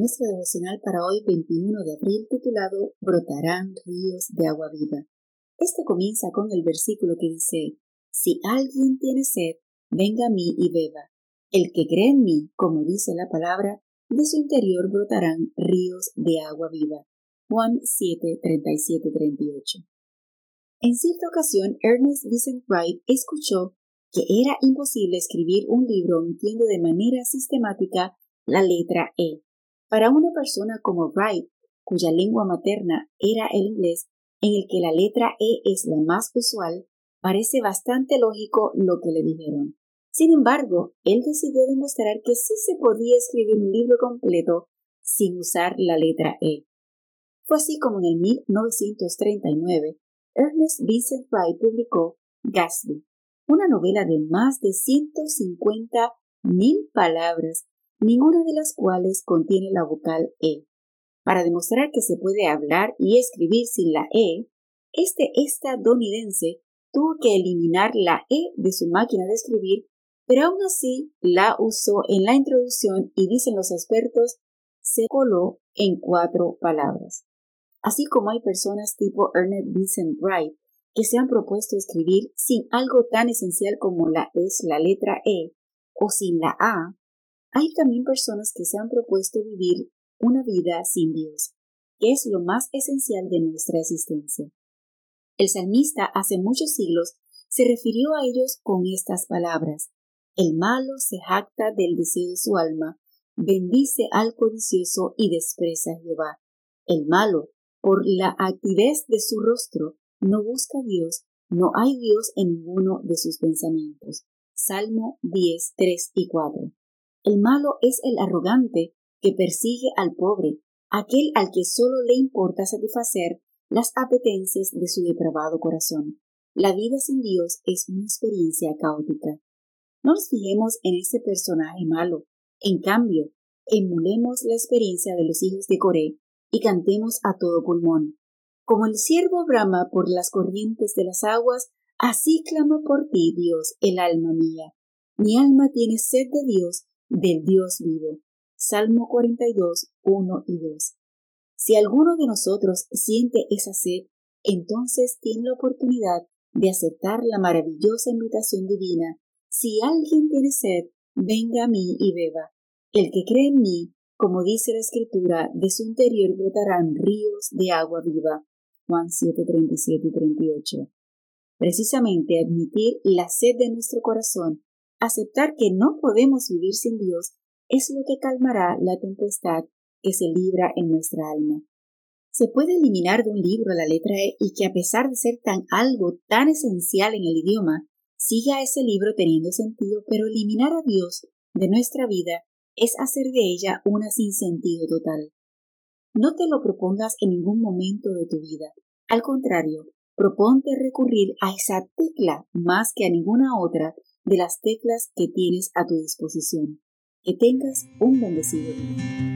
nuestro devocional para hoy 21 de abril titulado Brotarán ríos de agua viva. Este comienza con el versículo que dice, Si alguien tiene sed, venga a mí y beba. El que cree en mí, como dice la palabra, de su interior brotarán ríos de agua viva. Juan 7, 37, 38. En cierta ocasión, Ernest Vincent Wright escuchó que era imposible escribir un libro omitiendo de manera sistemática la letra E. Para una persona como Wright, cuya lengua materna era el inglés, en el que la letra E es la más usual, parece bastante lógico lo que le dijeron. Sin embargo, él decidió demostrar que sí se podía escribir un libro completo sin usar la letra E. Fue así como en el 1939 Ernest Vincent Wright publicó Gatsby, una novela de más de 150 mil palabras, ninguna de las cuales contiene la vocal E. Para demostrar que se puede hablar y escribir sin la E, este estadounidense tuvo que eliminar la E de su máquina de escribir, pero aún así la usó en la introducción y dicen los expertos, se coló en cuatro palabras. Así como hay personas tipo Ernest Vincent Wright que se han propuesto escribir sin algo tan esencial como la es la letra E o sin la A, hay también personas que se han propuesto vivir una vida sin Dios, que es lo más esencial de nuestra existencia. El salmista hace muchos siglos se refirió a ellos con estas palabras. El malo se jacta del deseo de su alma, bendice al codicioso y desprecia a Jehová. El malo por la actividad de su rostro, no busca a Dios, no hay Dios en ninguno de sus pensamientos. Salmo 10, 3 y 4. El malo es el arrogante que persigue al pobre, aquel al que solo le importa satisfacer las apetencias de su depravado corazón. La vida sin Dios es una experiencia caótica. No nos fijemos en ese personaje malo. En cambio, emulemos la experiencia de los hijos de Coré y cantemos a todo pulmón. Como el siervo brama por las corrientes de las aguas, así clama por ti, Dios, el alma mía. Mi alma tiene sed de Dios, del Dios vivo. Salmo 42, 1 y 2. Si alguno de nosotros siente esa sed, entonces tiene la oportunidad de aceptar la maravillosa invitación divina. Si alguien tiene sed, venga a mí y beba. El que cree en mí, como dice la escritura, de su interior brotarán ríos de agua viva. Juan 7, 37 y 38. Precisamente admitir la sed de nuestro corazón, aceptar que no podemos vivir sin Dios, es lo que calmará la tempestad que se libra en nuestra alma. Se puede eliminar de un libro la letra E y que a pesar de ser tan algo tan esencial en el idioma, siga ese libro teniendo sentido, pero eliminar a Dios de nuestra vida es hacer de ella una sin sentido total. No te lo propongas en ningún momento de tu vida. Al contrario, proponte recurrir a esa tecla más que a ninguna otra de las teclas que tienes a tu disposición. Que tengas un bendecido día.